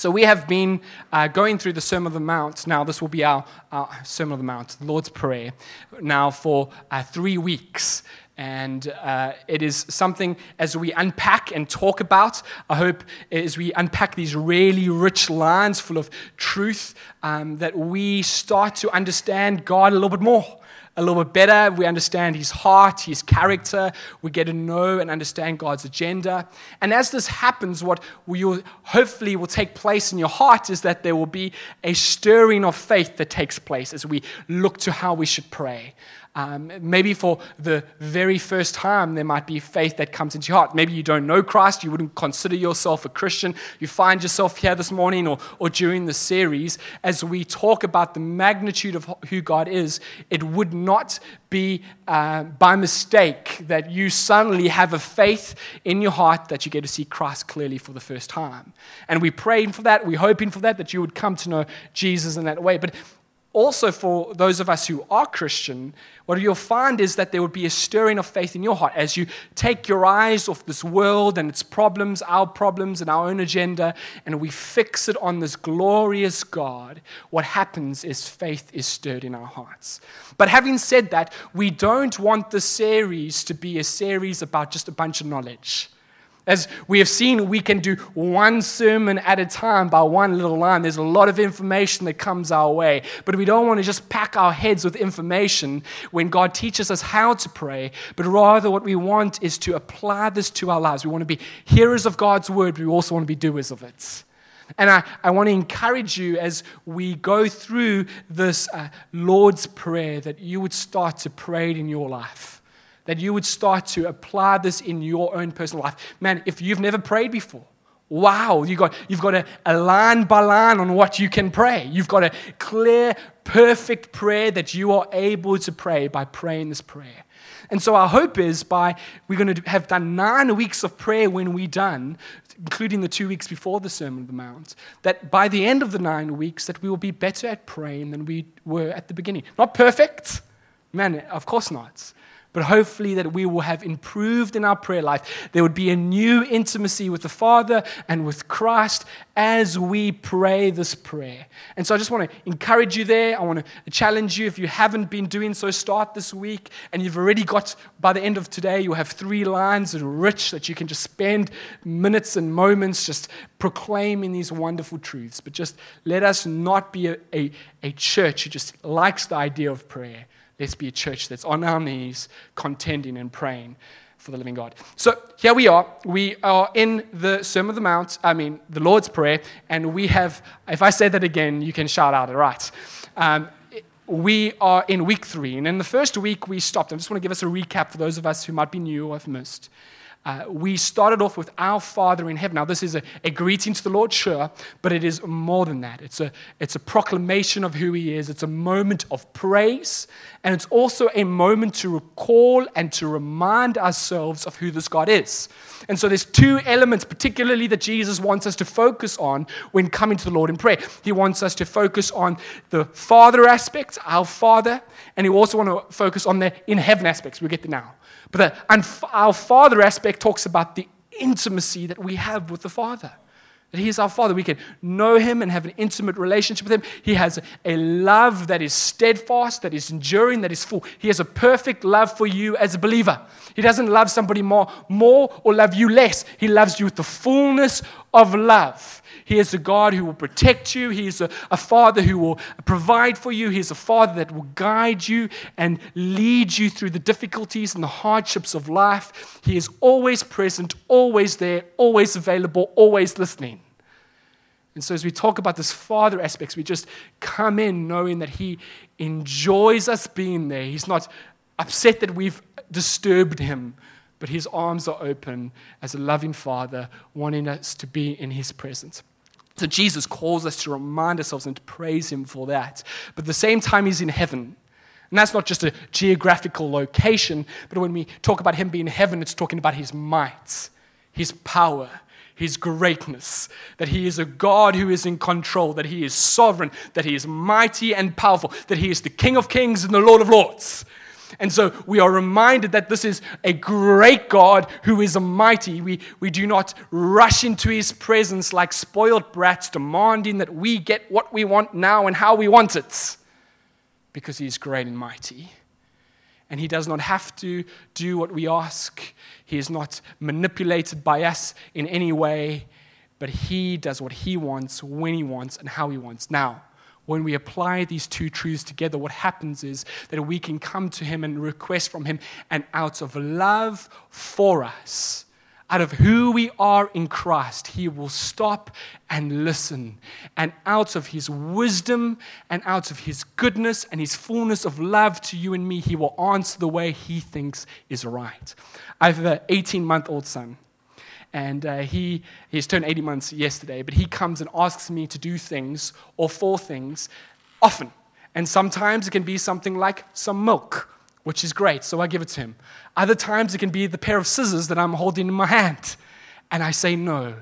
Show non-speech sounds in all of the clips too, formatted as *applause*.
So, we have been uh, going through the Sermon on the Mount. Now, this will be our, our Sermon on the Mount, the Lord's Prayer, now for uh, three weeks. And uh, it is something as we unpack and talk about, I hope, as we unpack these really rich lines full of truth, um, that we start to understand God a little bit more a little bit better. We understand his heart, his character. We get to know and understand God's agenda. And as this happens, what will hopefully will take place in your heart is that there will be a stirring of faith that takes place as we look to how we should pray. Um, maybe for the very first time, there might be faith that comes into your heart. Maybe you don't know Christ, you wouldn't consider yourself a Christian. You find yourself here this morning or, or during the series as we talk about the magnitude of who God is. It would not be uh, by mistake that you suddenly have a faith in your heart that you get to see Christ clearly for the first time. And we're praying for that, we're hoping for that, that you would come to know Jesus in that way. But also for those of us who are Christian, what you'll find is that there would be a stirring of faith in your heart as you take your eyes off this world and its problems, our problems, and our own agenda, and we fix it on this glorious God. What happens is faith is stirred in our hearts. But having said that, we don't want the series to be a series about just a bunch of knowledge. As we have seen, we can do one sermon at a time by one little line. There's a lot of information that comes our way, but we don't want to just pack our heads with information when God teaches us how to pray, but rather what we want is to apply this to our lives. We want to be hearers of God's word, but we also want to be doers of it. And I, I want to encourage you as we go through this uh, Lord's Prayer that you would start to pray it in your life that you would start to apply this in your own personal life. Man, if you've never prayed before, wow, you got, you've got a, a line by line on what you can pray. You've got a clear, perfect prayer that you are able to pray by praying this prayer. And so our hope is by we're going to have done nine weeks of prayer when we're done, including the two weeks before the Sermon on the Mount, that by the end of the nine weeks that we will be better at praying than we were at the beginning. Not perfect, man, of course not but hopefully that we will have improved in our prayer life. There would be a new intimacy with the Father and with Christ as we pray this prayer. And so I just want to encourage you there. I want to challenge you if you haven't been doing so, start this week. And you've already got, by the end of today, you'll have three lines are rich that you can just spend minutes and moments just proclaiming these wonderful truths. But just let us not be a, a, a church who just likes the idea of prayer Let's be a church that's on our knees, contending and praying for the living God. So here we are. We are in the Sermon of the Mount, I mean, the Lord's Prayer, and we have, if I say that again, you can shout out, all right. Um, we are in week three, and in the first week we stopped. I just want to give us a recap for those of us who might be new or have missed. Uh, we started off with Our Father in Heaven. Now, this is a, a, greeting to the Lord, sure, but it is more than that. It's a, it's a proclamation of who He is, it's a moment of praise, and it's also a moment to recall and to remind ourselves of who this God is. And so, there's two elements, particularly, that Jesus wants us to focus on when coming to the Lord in prayer. He wants us to focus on the Father aspect, our Father, and He also wants to focus on the in heaven aspects. We'll get there now. But the, our Father aspect talks about the intimacy that we have with the Father. That He is our Father. We can know Him and have an intimate relationship with Him. He has a love that is steadfast, that is enduring, that is full. He has a perfect love for you as a believer. He doesn't love somebody more, more or love you less. He loves you with the fullness of love. He is a God who will protect you. He is a, a Father who will provide for you. He is a Father that will guide you and lead you through the difficulties and the hardships of life. He is always present, always there, always available, always listening. And so, as we talk about this Father aspects, we just come in knowing that He enjoys us being there. He's not upset that we've disturbed Him, but His arms are open as a loving Father, wanting us to be in His presence. So Jesus calls us to remind ourselves and to praise him for that. But at the same time, he's in heaven. And that's not just a geographical location, but when we talk about him being in heaven, it's talking about his might, his power, his greatness, that he is a God who is in control, that he is sovereign, that he is mighty and powerful, that he is the King of kings and the Lord of lords. And so we are reminded that this is a great God who is mighty. We, we do not rush into his presence like spoiled brats, demanding that we get what we want now and how we want it, because he is great and mighty. And he does not have to do what we ask, he is not manipulated by us in any way, but he does what he wants, when he wants, and how he wants. Now, when we apply these two truths together, what happens is that we can come to Him and request from Him, and out of love for us, out of who we are in Christ, He will stop and listen. And out of His wisdom and out of His goodness and His fullness of love to you and me, He will answer the way He thinks is right. I have an 18 month old son and uh, he he's turned 80 months yesterday but he comes and asks me to do things or for things often. And sometimes it can be something like some milk which is great so i give it to him. Other times it can be the pair of scissors that i'm holding in my hand and i say no.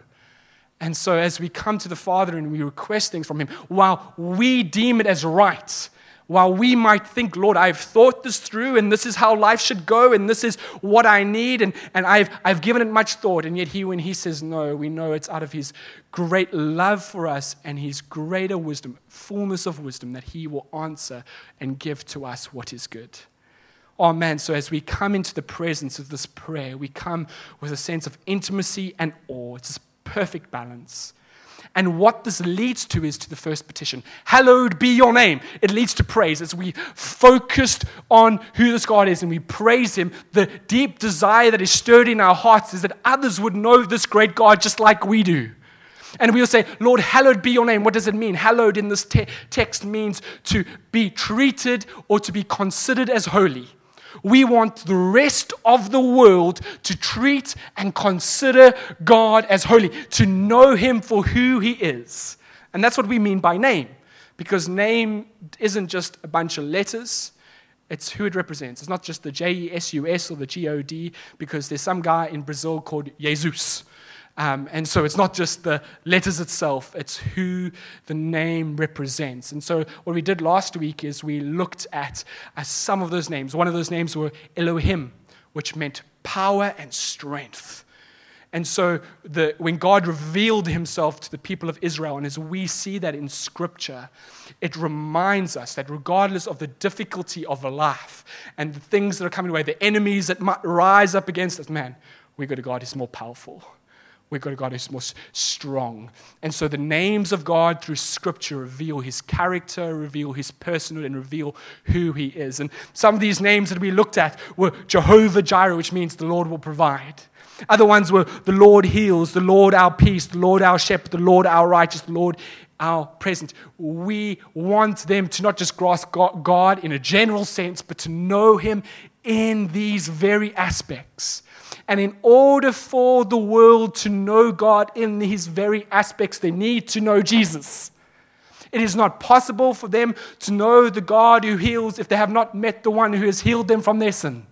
And so as we come to the father and we request things from him while we deem it as right while we might think, Lord, I've thought this through and this is how life should go and this is what I need and, and I've, I've given it much thought. And yet, He, when He says no, we know it's out of His great love for us and His greater wisdom, fullness of wisdom, that He will answer and give to us what is good. Oh man, so as we come into the presence of this prayer, we come with a sense of intimacy and awe. It's this perfect balance. And what this leads to is to the first petition Hallowed be your name. It leads to praise. As we focused on who this God is and we praise Him, the deep desire that is stirred in our hearts is that others would know this great God just like we do. And we will say, Lord, hallowed be your name. What does it mean? Hallowed in this te- text means to be treated or to be considered as holy. We want the rest of the world to treat and consider God as holy, to know Him for who He is. And that's what we mean by name, because name isn't just a bunch of letters. It's who it represents. It's not just the J E S U S or the G O D, because there's some guy in Brazil called Jesus. Um, and so it's not just the letters itself, it's who the name represents. And so what we did last week is we looked at uh, some of those names. One of those names were Elohim, which meant power and strength. And so the, when God revealed himself to the people of Israel, and as we see that in Scripture, it reminds us that regardless of the difficulty of life and the things that are coming away, the enemies that might rise up against us, man, we go to God who's more powerful Got God who's most strong. And so the names of God through Scripture reveal his character, reveal his personhood, and reveal who he is. And some of these names that we looked at were Jehovah Jireh, which means the Lord will provide. Other ones were the Lord heals, the Lord our peace, the Lord our shepherd, the Lord our righteous, the Lord our present. We want them to not just grasp God in a general sense, but to know him in these very aspects. And in order for the world to know God in his very aspects, they need to know Jesus. It is not possible for them to know the God who heals if they have not met the one who has healed them from their sin.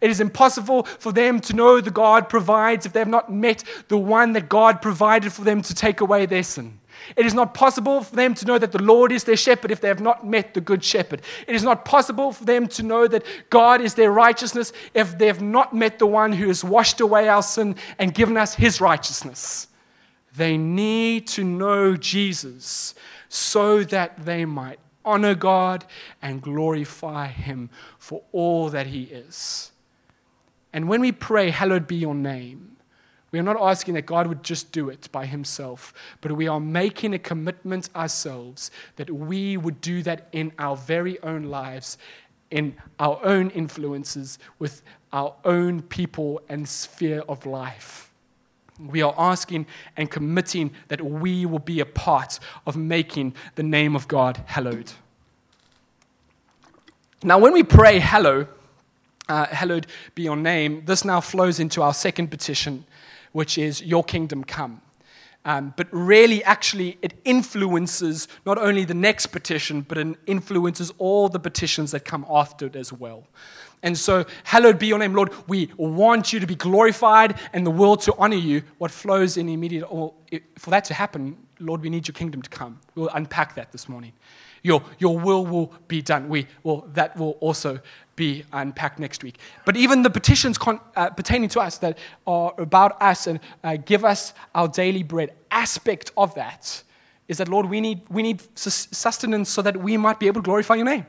It is impossible for them to know the God provides if they have not met the one that God provided for them to take away their sin. It is not possible for them to know that the Lord is their shepherd if they have not met the good shepherd. It is not possible for them to know that God is their righteousness if they have not met the one who has washed away our sin and given us his righteousness. They need to know Jesus so that they might honor God and glorify him for all that he is. And when we pray, Hallowed be your name, we are not asking that God would just do it by himself, but we are making a commitment ourselves that we would do that in our very own lives, in our own influences, with our own people and sphere of life. We are asking and committing that we will be a part of making the name of God hallowed. Now, when we pray, uh, hallowed be your name, this now flows into our second petition, which is Your kingdom come. Um, but really, actually, it influences not only the next petition, but it influences all the petitions that come after it as well. And so, hallowed be your name, Lord. We want you to be glorified and the world to honor you. What flows in immediate, or for that to happen, Lord, we need your kingdom to come. We'll unpack that this morning. Your, your will will be done. We, well, that will also be unpacked next week. But even the petitions con, uh, pertaining to us that are about us and uh, give us our daily bread aspect of that is that, Lord, we need, we need sustenance so that we might be able to glorify your name.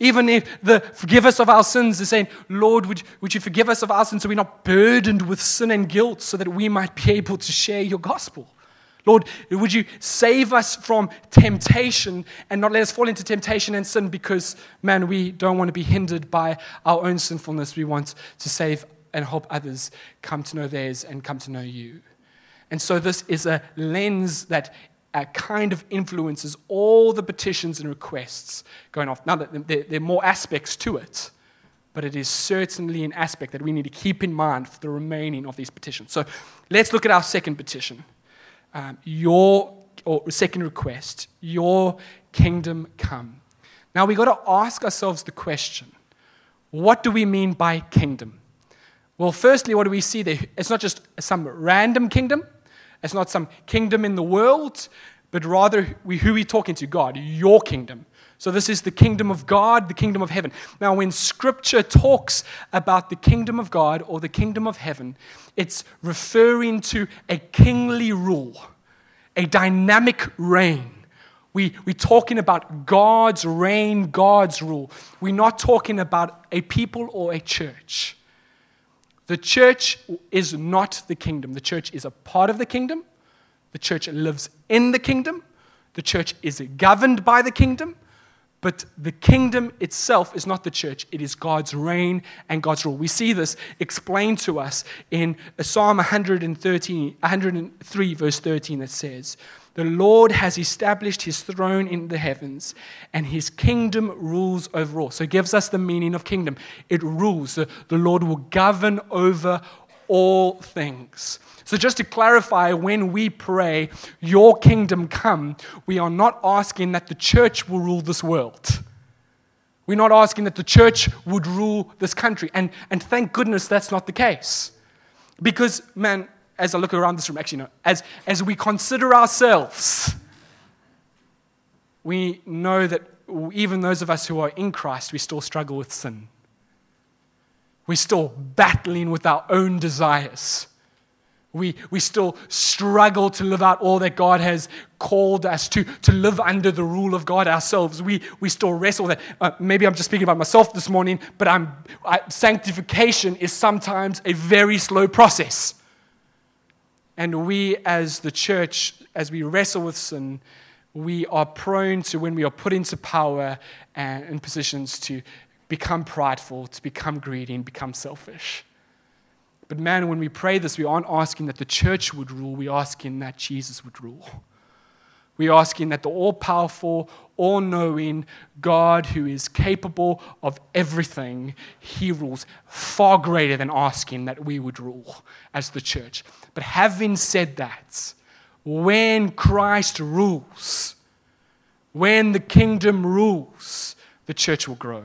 Even if the forgive us of our sins is saying, Lord, would, would you forgive us of our sins so we're not burdened with sin and guilt so that we might be able to share your gospel? Lord, would you save us from temptation and not let us fall into temptation and sin because, man, we don't want to be hindered by our own sinfulness. We want to save and help others come to know theirs and come to know you. And so, this is a lens that uh, kind of influences all the petitions and requests going off. Now, there, there are more aspects to it, but it is certainly an aspect that we need to keep in mind for the remaining of these petitions. So, let's look at our second petition um, your or second request, your kingdom come. Now we've got to ask ourselves the question what do we mean by kingdom? Well, firstly, what do we see there? It's not just some random kingdom, it's not some kingdom in the world, but rather we, who we talking to? God, your kingdom. So, this is the kingdom of God, the kingdom of heaven. Now, when scripture talks about the kingdom of God or the kingdom of heaven, it's referring to a kingly rule, a dynamic reign. We, we're talking about God's reign, God's rule. We're not talking about a people or a church. The church is not the kingdom. The church is a part of the kingdom. The church lives in the kingdom. The church is governed by the kingdom. But the kingdom itself is not the church, it is God's reign and God's rule. We see this explained to us in Psalm 113, 103, verse 13, that says, The Lord has established his throne in the heavens, and his kingdom rules over all. So it gives us the meaning of kingdom. It rules. The, the Lord will govern over all things. So, just to clarify, when we pray, Your kingdom come, we are not asking that the church will rule this world. We're not asking that the church would rule this country. And, and thank goodness that's not the case. Because, man, as I look around this room, actually, no, as, as we consider ourselves, we know that even those of us who are in Christ, we still struggle with sin. We're still battling with our own desires. We, we still struggle to live out all that God has called us to, to live under the rule of God ourselves. We, we still wrestle that. Uh, maybe I'm just speaking about myself this morning, but I'm, I, sanctification is sometimes a very slow process. And we, as the church, as we wrestle with sin, we are prone to, when we are put into power and in positions, to become prideful, to become greedy, and become selfish. But man, when we pray this, we aren't asking that the church would rule, we're asking that Jesus would rule. We're asking that the all powerful, all knowing God who is capable of everything, He rules far greater than asking that we would rule as the church. But having said that, when Christ rules, when the kingdom rules, the church will grow.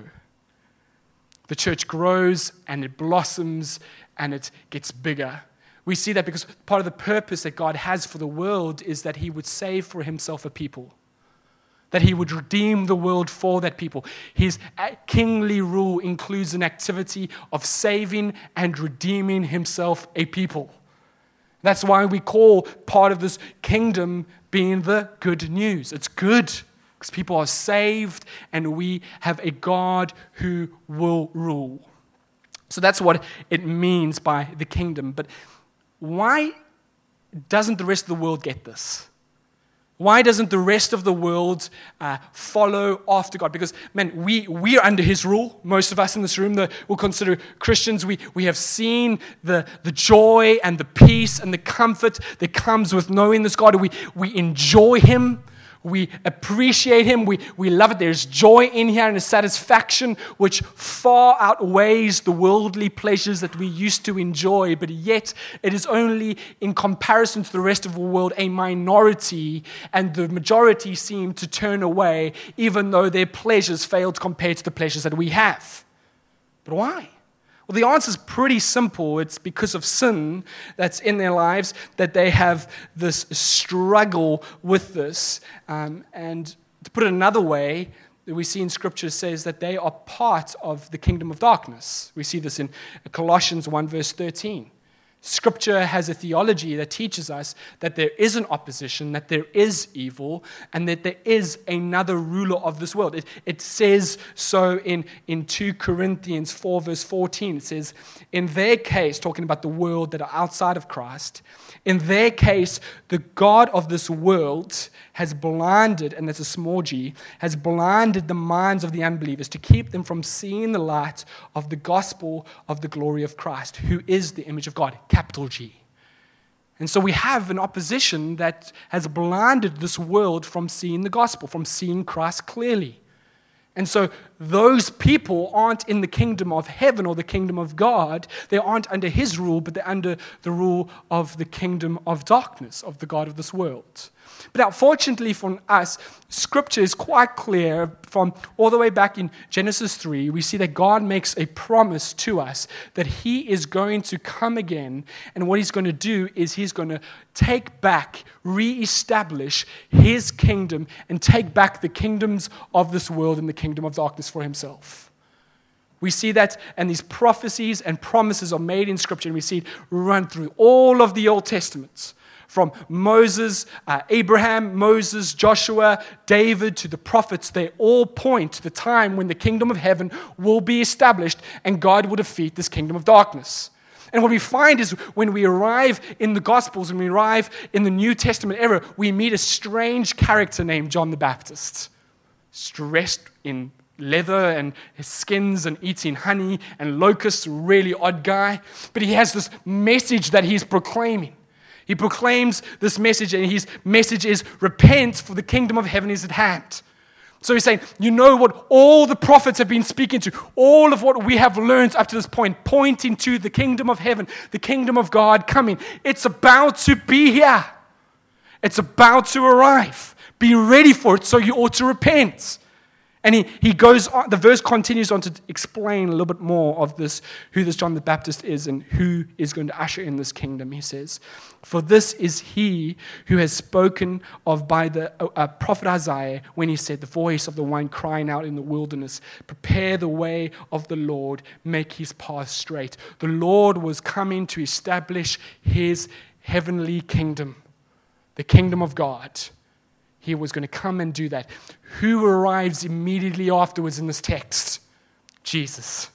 The church grows and it blossoms and it gets bigger. We see that because part of the purpose that God has for the world is that He would save for Himself a people, that He would redeem the world for that people. His kingly rule includes an activity of saving and redeeming Himself a people. That's why we call part of this kingdom being the good news. It's good because people are saved and we have a God who will rule. So that's what it means by the kingdom. But why doesn't the rest of the world get this? Why doesn't the rest of the world uh, follow after God? Because, man, we, we are under His rule. Most of us in this room that will consider Christians, we, we have seen the, the joy and the peace and the comfort that comes with knowing this God. We, we enjoy Him. We appreciate Him. We, we love it. There's joy in here and a satisfaction which far outweighs the worldly pleasures that we used to enjoy, but yet it is only in comparison to the rest of the world a minority, and the majority seem to turn away, even though their pleasures failed compared to the pleasures that we have. But why? Well, the answer is pretty simple. It's because of sin that's in their lives that they have this struggle with this. Um, and to put it another way, we see in Scripture says that they are part of the kingdom of darkness. We see this in Colossians 1, verse 13. Scripture has a theology that teaches us that there is an opposition, that there is evil, and that there is another ruler of this world. It, it, says so in, in 2 Corinthians 4, verse 14. It says, In their case, talking about the world that are outside of Christ, in their case, the God of this world has blinded, and that's a small g, has blinded the minds of the unbelievers to keep them from seeing the light of the gospel of the glory of Christ, who is the image of God, capital G. And so we have an opposition that has blinded this world from seeing the gospel, from seeing Christ clearly. And so those people aren't in the kingdom of heaven or the kingdom of God. They aren't under his rule, but they're under the rule of the kingdom of darkness, of the God of this world. But unfortunately for us, scripture is quite clear from all the way back in Genesis 3. We see that God makes a promise to us that He is going to come again. And what He's going to do is He's going to take back, reestablish His kingdom, and take back the kingdoms of this world and the kingdom of darkness for Himself. We see that, and these prophecies and promises are made in Scripture, and we see it run through all of the Old Testaments from Moses, uh, Abraham, Moses, Joshua, David to the prophets, they all point to the time when the kingdom of heaven will be established and God will defeat this kingdom of darkness. And what we find is when we arrive in the Gospels and we arrive in the New Testament era, we meet a strange character named John the Baptist, dressed in leather and his skins and eating honey and locusts, really odd guy. But he has this message that he's proclaiming. He proclaims this message, and his message is repent, for the kingdom of heaven is at hand. So he's saying, you know what all the prophets have been speaking to, all of what we have learned up to this point, pointing to the kingdom of heaven, the kingdom of God coming. It's about to be here, it's about to arrive. Be ready for it, so you ought to repent. And he, he goes on, the verse continues on to explain a little bit more of this, who this John the Baptist is and who is going to usher in this kingdom. He says, For this is he who has spoken of by the uh, uh, prophet Isaiah when he said, The voice of the one crying out in the wilderness, Prepare the way of the Lord, make his path straight. The Lord was coming to establish his heavenly kingdom, the kingdom of God he was going to come and do that. Who arrives immediately afterwards in this text? Jesus.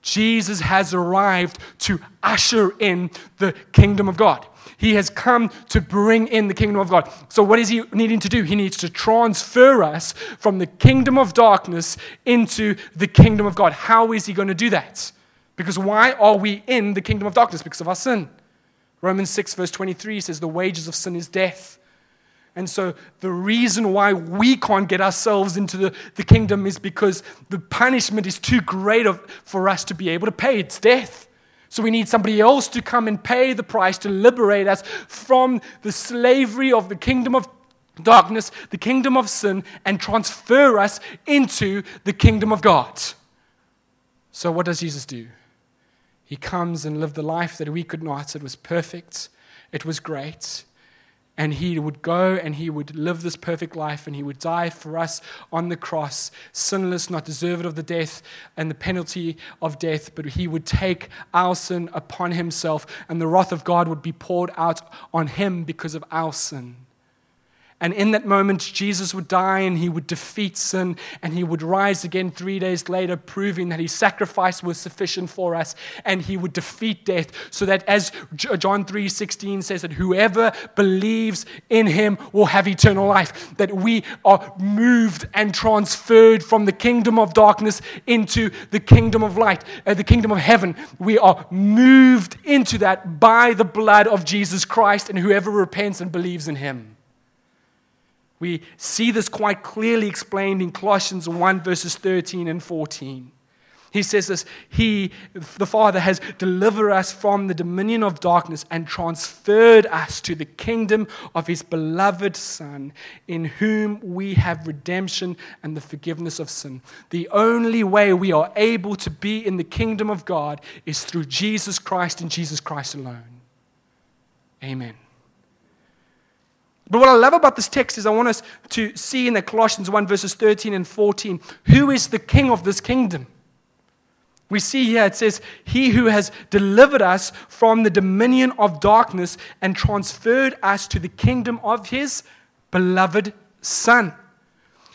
Jesus has arrived to usher in the kingdom of God. He has come to bring in the kingdom of God. So, what is he needing to do? He needs to transfer us from the kingdom of darkness into the kingdom of God. How is he going to do that? Because why are we in the kingdom of darkness? Because of our sin. Romans 6, verse 23 says, The wages of sin is death. And so the reason why we can't get ourselves into the, the kingdom is because the punishment is too great of, for us to be able to pay. It's death. So we need somebody else to come and pay the price to liberate us from the slavery of the kingdom of darkness, the kingdom of sin, and transfer us into the kingdom of God. So what does Jesus do? He comes and lived the life that we could not. It was perfect. It was great and he would go and he would live this perfect life and he would die for us on the cross, sinless, not deserved of the death and the penalty of death, but he would take our sin upon himself and the wrath of God would be poured out on him because of our sin. And in that moment, Jesus would die and he would defeat sin and he would rise again three days later, proving that his sacrifice was sufficient for us and he would defeat death. So that as John 3 16 says, that whoever believes in him will have eternal life. That we are moved and transferred from the kingdom of darkness into the kingdom of light, uh, the kingdom of heaven. We are moved into that by the blood of Jesus Christ and whoever repents and believes in him. We see this quite clearly explained in Colossians 1, verses 13 and 14. He says this He, the Father, has delivered us from the dominion of darkness and transferred us to the kingdom of His beloved Son, in whom we have redemption and the forgiveness of sin. The only way we are able to be in the kingdom of God is through Jesus Christ and Jesus Christ alone. Amen. But what I love about this text is I want us to see in the Colossians 1, verses 13 and 14, who is the king of this kingdom? We see here it says, He who has delivered us from the dominion of darkness and transferred us to the kingdom of His beloved Son.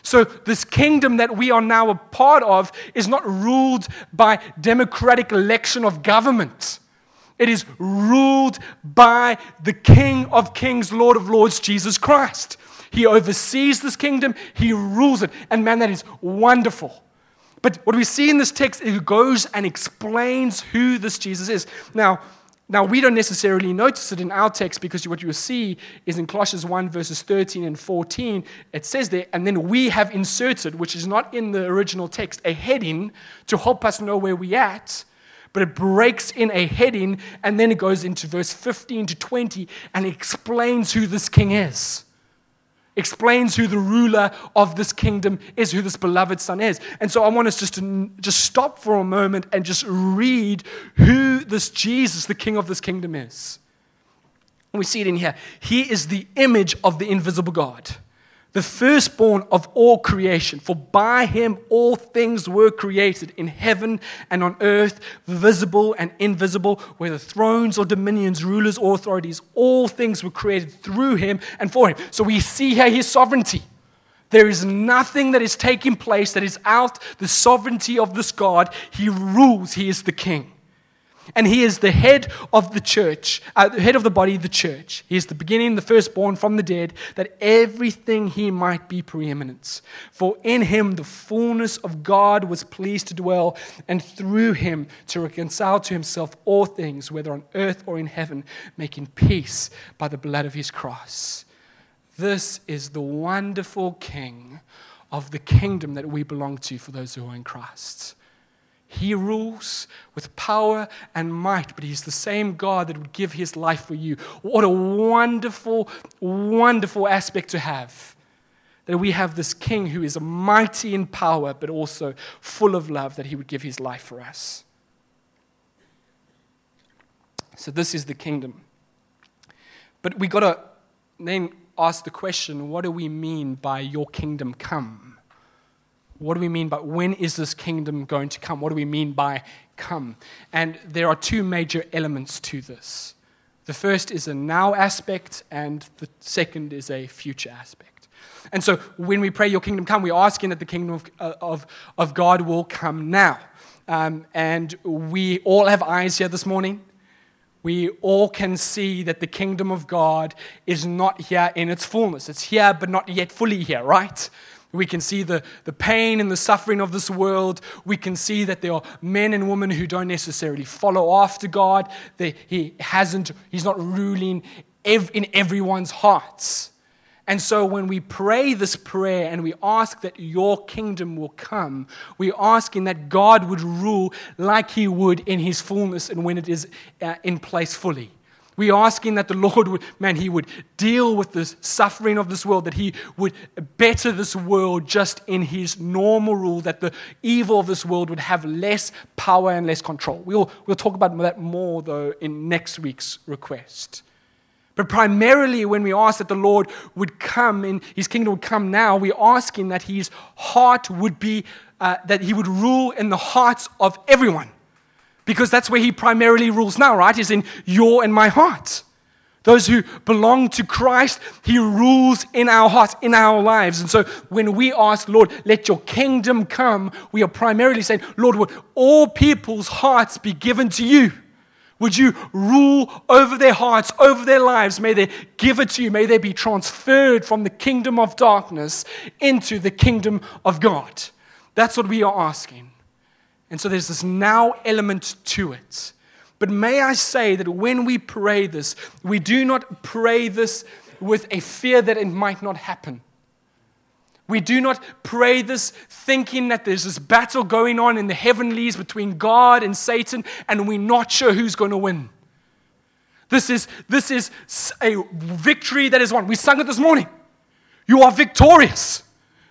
So, this kingdom that we are now a part of is not ruled by democratic election of government. It is ruled by the King of Kings, Lord of Lords, Jesus Christ. He oversees this kingdom, He rules it. And man, that is wonderful. But what we see in this text, it goes and explains who this Jesus is. Now, now, we don't necessarily notice it in our text because what you will see is in Colossians 1, verses 13 and 14, it says there, and then we have inserted, which is not in the original text, a heading to help us know where we're at but it breaks in a heading and then it goes into verse 15 to 20 and explains who this king is. Explains who the ruler of this kingdom is, who this beloved son is. And so I want us just to just stop for a moment and just read who this Jesus, the king of this kingdom, is. And we see it in here. He is the image of the invisible God the firstborn of all creation. For by him all things were created in heaven and on earth, visible and invisible, whether thrones or dominions, rulers or authorities, all things were created through him and for him. So we see here his sovereignty. There is nothing that is taking place that is out the sovereignty of this God. He rules, he is the king. And he is the head of the church, uh, the head of the body, the church. He is the beginning, the firstborn from the dead, that everything he might be preeminence. For in him the fullness of God was pleased to dwell, and through him to reconcile to himself all things, whether on earth or in heaven, making peace by the blood of his cross. This is the wonderful King of the kingdom that we belong to for those who are in Christ. He rules with power and might, but He's the same God that would give His life for you. What a wonderful, wonderful aspect to have. That we have this King who is mighty in power, but also full of love, that He would give His life for us. So, this is the kingdom. But we got to then ask the question what do we mean by your kingdom come? What do we mean by when is this kingdom going to come? What do we mean by come? And there are two major elements to this. The first is a now aspect, and the second is a future aspect. And so when we pray, Your kingdom come, we're asking that the kingdom of, uh, of, of God will come now. Um, and we all have eyes here this morning. We all can see that the kingdom of God is not here in its fullness. It's here, but not yet fully here, right? We can see the, the pain and the suffering of this world. We can see that there are men and women who don't necessarily follow after God. He hasn't, he's not ruling ev- in everyone's hearts. And so when we pray this prayer and we ask that your kingdom will come, we're asking that God would rule like he would in his fullness and when it is uh, in place fully. We're asking that the Lord would, man, He would deal with the suffering of this world, that He would better this world just in His normal rule, that the evil of this world would have less power and less control. We'll, we'll talk about that more, though, in next week's request. But primarily, when we ask that the Lord would come in His kingdom would come now, we're asking that His heart would be, uh, that He would rule in the hearts of everyone because that's where he primarily rules now, right? Is in your and my heart. Those who belong to Christ, he rules in our hearts, in our lives. And so when we ask, Lord, let your kingdom come, we are primarily saying, Lord, would all people's hearts be given to you? Would you rule over their hearts, over their lives? May they give it to you. May they be transferred from the kingdom of darkness into the kingdom of God. That's what we are asking. And so there's this now element to it. But may I say that when we pray this, we do not pray this with a fear that it might not happen. We do not pray this thinking that there's this battle going on in the heavenlies between God and Satan, and we're not sure who's going to win. This is, this is a victory that is won. We sung it this morning. You are victorious.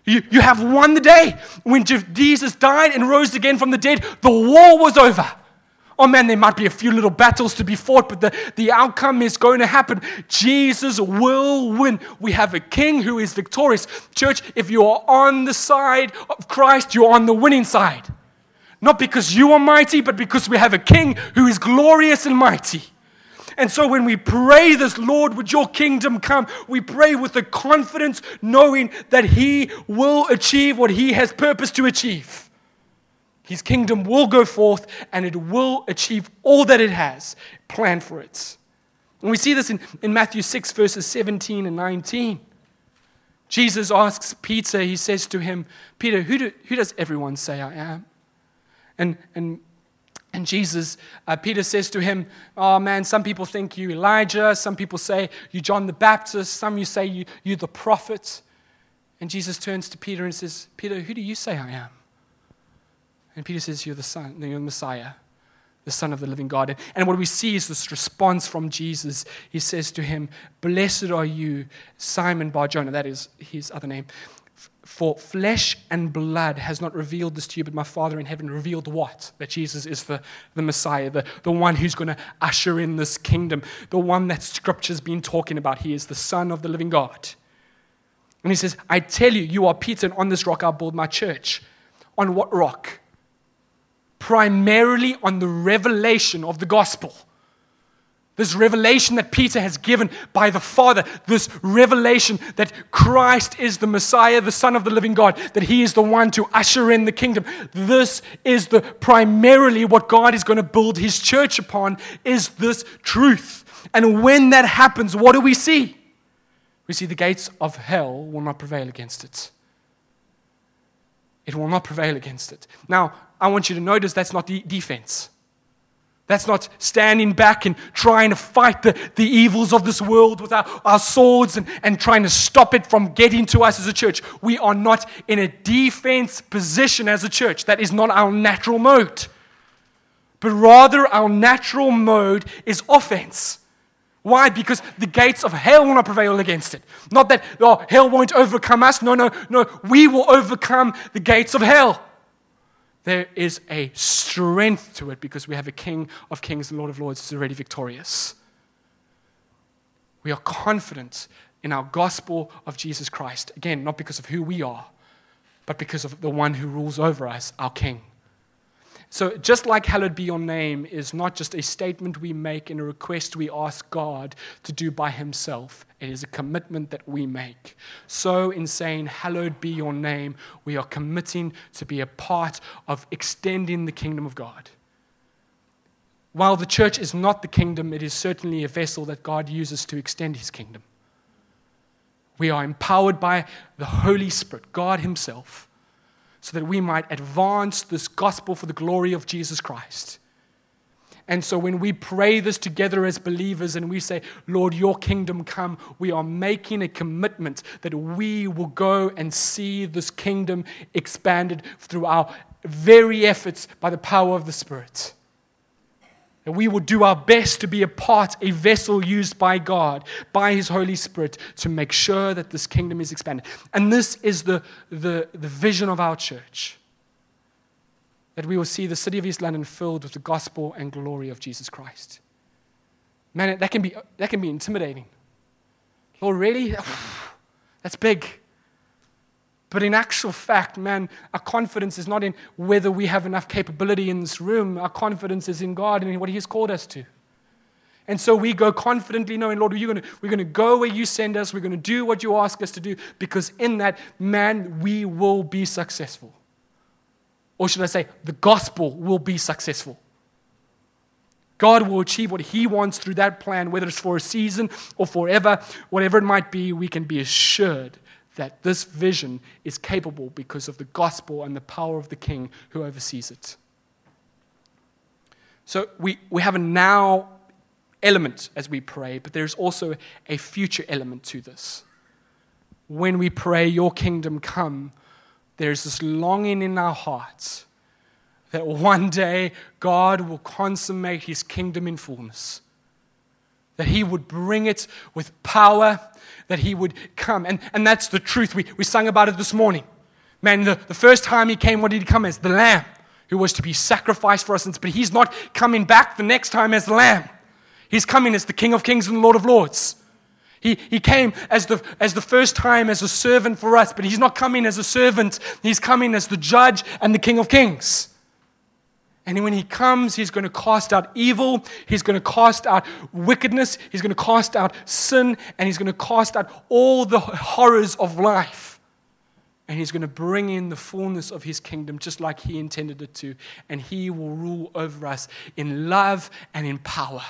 You, you have won the day. When Jesus died and rose again from the dead, the war was over. Oh man, there might be a few little battles to be fought, but the, the outcome is going to happen. Jesus will win. We have a king who is victorious. Church, if you are on the side of Christ, you're on the winning side. Not because you are mighty, but because we have a king who is glorious and mighty. And so when we pray this, Lord, would your kingdom come, we pray with the confidence knowing that he will achieve what he has purpose to achieve. His kingdom will go forth and it will achieve all that it has planned for it. And we see this in, in Matthew 6, verses 17 and 19. Jesus asks Peter, he says to him, Peter, who, do, who does everyone say I am? And, and, and Jesus, uh, Peter says to him, Oh man, some people think you Elijah, some people say you John the Baptist, some you say you, you the prophet. And Jesus turns to Peter and says, Peter, who do you say I am? And Peter says, You're the Son, you're the Messiah, the Son of the living God. And what we see is this response from Jesus. He says to him, Blessed are you, Simon Bar Jonah, that is his other name. For flesh and blood has not revealed this to you, but my Father in heaven revealed what? That Jesus is the, the Messiah, the, the one who's going to usher in this kingdom, the one that Scripture's been talking about. He is the Son of the living God. And he says, I tell you, you are Peter, and on this rock I'll build my church. On what rock? primarily on the revelation of the gospel. This revelation that Peter has given by the Father, this revelation that Christ is the Messiah, the Son of the living God, that He is the one to usher in the kingdom. This is the primarily what God is going to build His church upon, is this truth. And when that happens, what do we see? We see the gates of hell will not prevail against it. It will not prevail against it. Now, I want you to notice that's not de- defense. That's not standing back and trying to fight the, the evils of this world with our, our swords and, and trying to stop it from getting to us as a church. We are not in a defense position as a church. That is not our natural mode. But rather, our natural mode is offense. Why? Because the gates of hell will not prevail against it. Not that oh, hell won't overcome us. No, no, no. We will overcome the gates of hell there is a strength to it because we have a King of Kings and Lord of Lords who's already victorious. We are confident in our gospel of Jesus Christ. Again, not because of who we are, but because of the one who rules over us, our King. So, just like hallowed be your name is not just a statement we make and a request we ask God to do by Himself, it is a commitment that we make. So, in saying, Hallowed be your name, we are committing to be a part of extending the kingdom of God. While the church is not the kingdom, it is certainly a vessel that God uses to extend His kingdom. We are empowered by the Holy Spirit, God Himself so that we might advance this gospel for the glory of Jesus Christ. And so when we pray this together as believers and we say, Lord, your kingdom come, we are making a commitment that we will go and see this kingdom expanded through our very efforts by the power of the Spirit. And we will do our best to be a part, a vessel used by God, by His Holy Spirit, to make sure that this kingdom is expanded. And this is the, the, the vision of our church that we will see the city of East London filled with the gospel and glory of Jesus Christ. Man, that can be, that can be intimidating. Lord, really? *sighs* That's big. But in actual fact, man, our confidence is not in whether we have enough capability in this room. Our confidence is in God and in what He has called us to. And so we go confidently knowing, Lord, we're going, to, we're going to go where you send us. We're going to do what you ask us to do because in that, man, we will be successful. Or should I say, the gospel will be successful. God will achieve what He wants through that plan, whether it's for a season or forever, whatever it might be, we can be assured that this vision is capable because of the gospel and the power of the king who oversees it. So we, we have a now element as we pray, but there's also a future element to this. when we pray, Your kingdom come, there's this longing in our hearts that one day God will consummate His kingdom in fullness. That He would bring it with power, that He would come. And, and that's the truth. We, we sang about it this morning. Man, the, the first time He came, what did He come as? The Lamb who was to be sacrificed for us. But He's not coming back the next time as the Lamb. He's coming as the King of Kings and the Lord of Lords. He, he came as the, as the first time as a servant for us, but he's not coming as a servant. He's coming as the judge and the King of Kings. And when he comes, he's going to cast out evil, he's going to cast out wickedness, he's going to cast out sin, and he's going to cast out all the horrors of life. And he's going to bring in the fullness of his kingdom just like he intended it to. And he will rule over us in love and in power.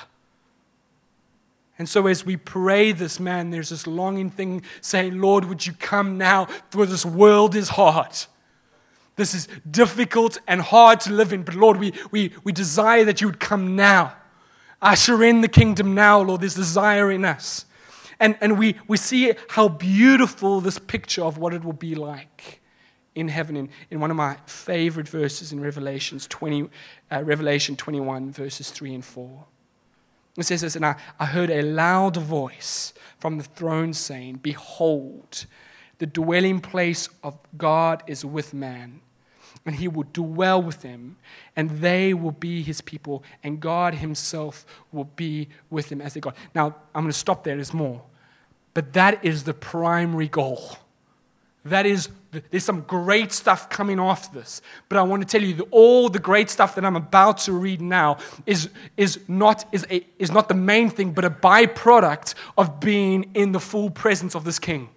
And so, as we pray this, man, there's this longing thing saying, Lord, would you come now? For this world is hard. This is difficult and hard to live in. But, Lord, we, we, we desire that you would come now. Usher in the kingdom now, Lord. There's desire in us. And, and we, we see how beautiful this picture of what it will be like in heaven in, in one of my favorite verses in Revelations 20, uh, Revelation 21, verses 3 and 4. It says this, and I, I heard a loud voice from the throne saying, Behold, the dwelling place of God is with man, and he will dwell with them, and they will be his people, and God himself will be with them as their God. Now, I'm going to stop there, there's more. But that is the primary goal. That is there's some great stuff coming off this. But I want to tell you that all the great stuff that I'm about to read now is, is, not, is, a, is not the main thing, but a byproduct of being in the full presence of this king,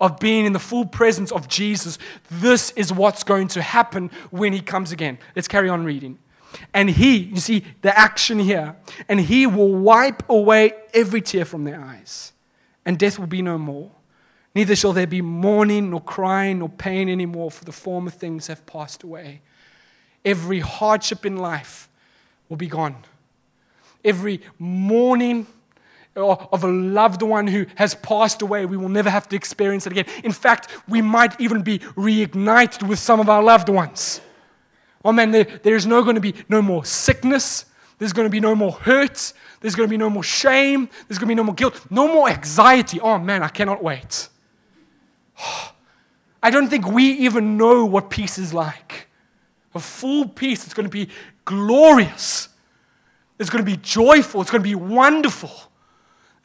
of being in the full presence of Jesus. This is what's going to happen when he comes again. Let's carry on reading. And he, you see the action here, and he will wipe away every tear from their eyes, and death will be no more Neither shall there be mourning, nor crying, nor pain anymore, for the former things have passed away. Every hardship in life will be gone. Every mourning of a loved one who has passed away, we will never have to experience it again. In fact, we might even be reignited with some of our loved ones. Oh man, there, there's no going to be no more sickness. There's going to be no more hurt. There's going to be no more shame. There's going to be no more guilt. No more anxiety. Oh man, I cannot wait. *sighs* I don't think we even know what peace is like. A full peace is going to be glorious. It's going to be joyful. It's going to be wonderful.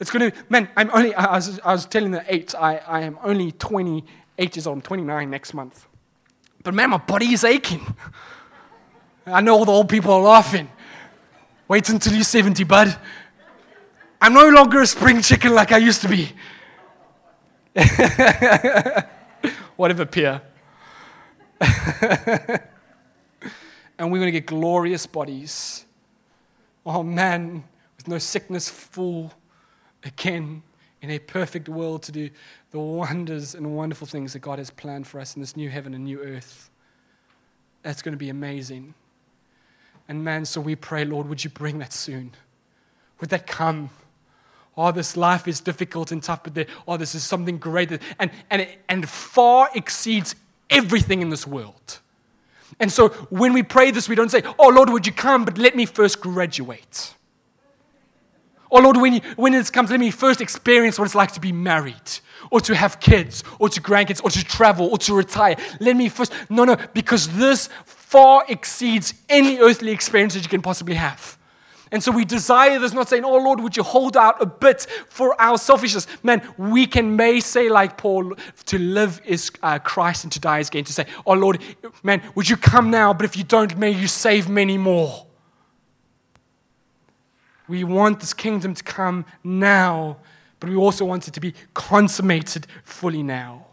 It's going to, man, I'm only, I was, I was telling the eight, I, I am only 28 years old. I'm 29 next month. But man, my body is aching. I know all the old people are laughing. Wait until you're 70, bud. I'm no longer a spring chicken like I used to be. *laughs* Whatever, Pierre. *laughs* and we're going to get glorious bodies. Oh man, with no sickness, full again in a perfect world to do the wonders and wonderful things that God has planned for us in this new heaven and new earth. That's going to be amazing. And man, so we pray, Lord, would you bring that soon? Would that come? oh, this life is difficult and tough, but there, oh, this is something great. And, and, and far exceeds everything in this world. And so when we pray this, we don't say, oh, Lord, would you come, but let me first graduate. Oh, Lord, when, when it comes, let me first experience what it's like to be married, or to have kids, or to grandkids, or to travel, or to retire. Let me first. No, no, because this far exceeds any earthly experience that you can possibly have. And so we desire this, not saying, Oh Lord, would you hold out a bit for our selfishness? Man, we can may say, like Paul, to live is uh, Christ and to die is gain. To say, Oh Lord, man, would you come now? But if you don't, may you save many more. We want this kingdom to come now, but we also want it to be consummated fully now.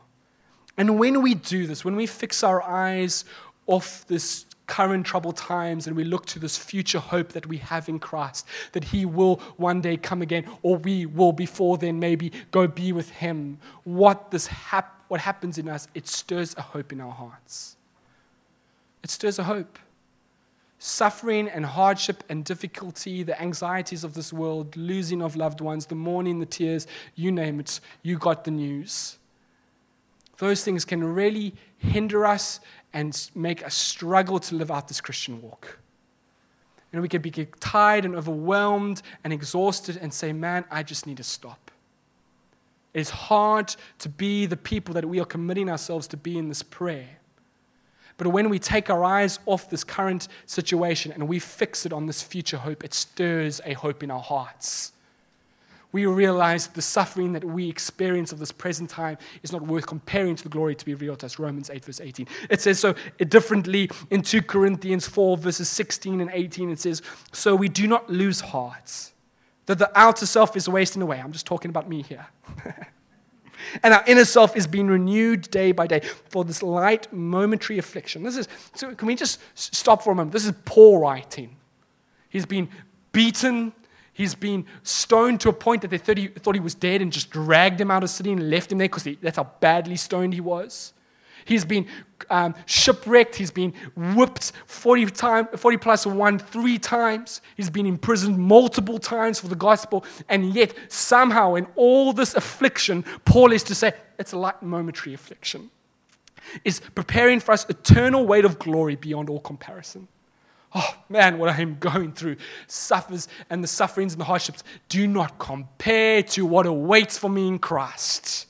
And when we do this, when we fix our eyes off this current troubled times and we look to this future hope that we have in Christ, that He will one day come again, or we will before then maybe go be with Him, what, this hap- what happens in us, it stirs a hope in our hearts. It stirs a hope. Suffering and hardship and difficulty, the anxieties of this world, losing of loved ones, the mourning, the tears, you name it, you got the news. those things can really hinder us and make us struggle to live out this Christian walk. And we can be tired and overwhelmed and exhausted and say, Man, I just need to stop. It's hard to be the people that we are committing ourselves to be in this prayer. But when we take our eyes off this current situation and we fix it on this future hope, it stirs a hope in our hearts. We realize the suffering that we experience of this present time is not worth comparing to the glory to be revealed to us. Romans 8, verse 18. It says so differently in 2 Corinthians 4, verses 16 and 18. It says, So we do not lose hearts, that the outer self is wasting away. I'm just talking about me here. *laughs* and our inner self is being renewed day by day for this light momentary affliction. This is so can we just stop for a moment? This is Paul writing. He's been beaten, he's been stoned to a point that they thought he, thought he was dead and just dragged him out of the city and left him there because that's how badly stoned he was. He's been um, shipwrecked. He's been whipped 40, time, 40 plus one, three times. He's been imprisoned multiple times for the gospel. And yet, somehow, in all this affliction, Paul is to say it's a light momentary affliction, is preparing for us eternal weight of glory beyond all comparison. Oh man, what I am going through suffers and the sufferings and the hardships do not compare to what awaits for me in Christ.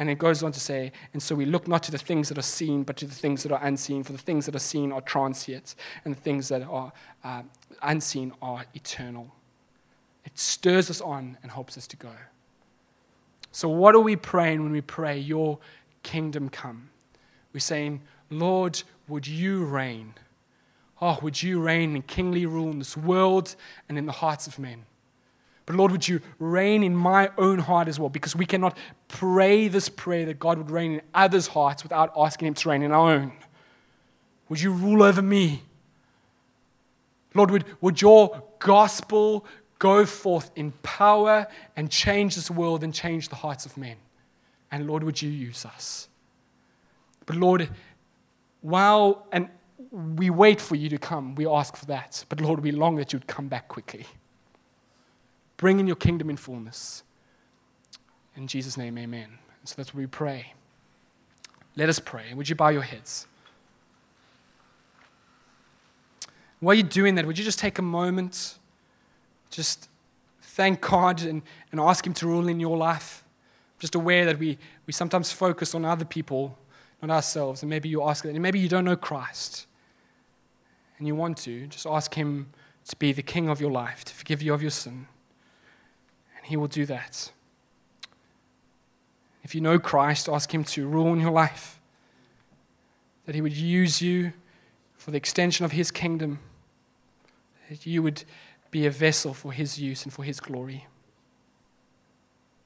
And it goes on to say, and so we look not to the things that are seen, but to the things that are unseen. For the things that are seen are transient, and the things that are uh, unseen are eternal. It stirs us on and helps us to go. So, what are we praying when we pray, Your kingdom come? We're saying, Lord, would you reign? Oh, would you reign in kingly rule in this world and in the hearts of men? But Lord, would you reign in my own heart as well? Because we cannot pray this prayer that God would reign in others' hearts without asking Him to reign in our own. Would you rule over me? Lord, would, would your gospel go forth in power and change this world and change the hearts of men? And Lord, would you use us? But Lord, while and we wait for you to come, we ask for that. But Lord, we long that you'd come back quickly. Bring in your kingdom in fullness. In Jesus' name, amen. So that's what we pray. Let us pray. Would you bow your heads? While you're doing that, would you just take a moment, just thank God and, and ask Him to rule in your life? just aware that we, we sometimes focus on other people, not ourselves. And maybe you ask that. And maybe you don't know Christ and you want to. Just ask Him to be the King of your life, to forgive you of your sin. He will do that. If you know Christ, ask Him to rule in your life, that He would use you for the extension of His kingdom, that you would be a vessel for His use and for His glory.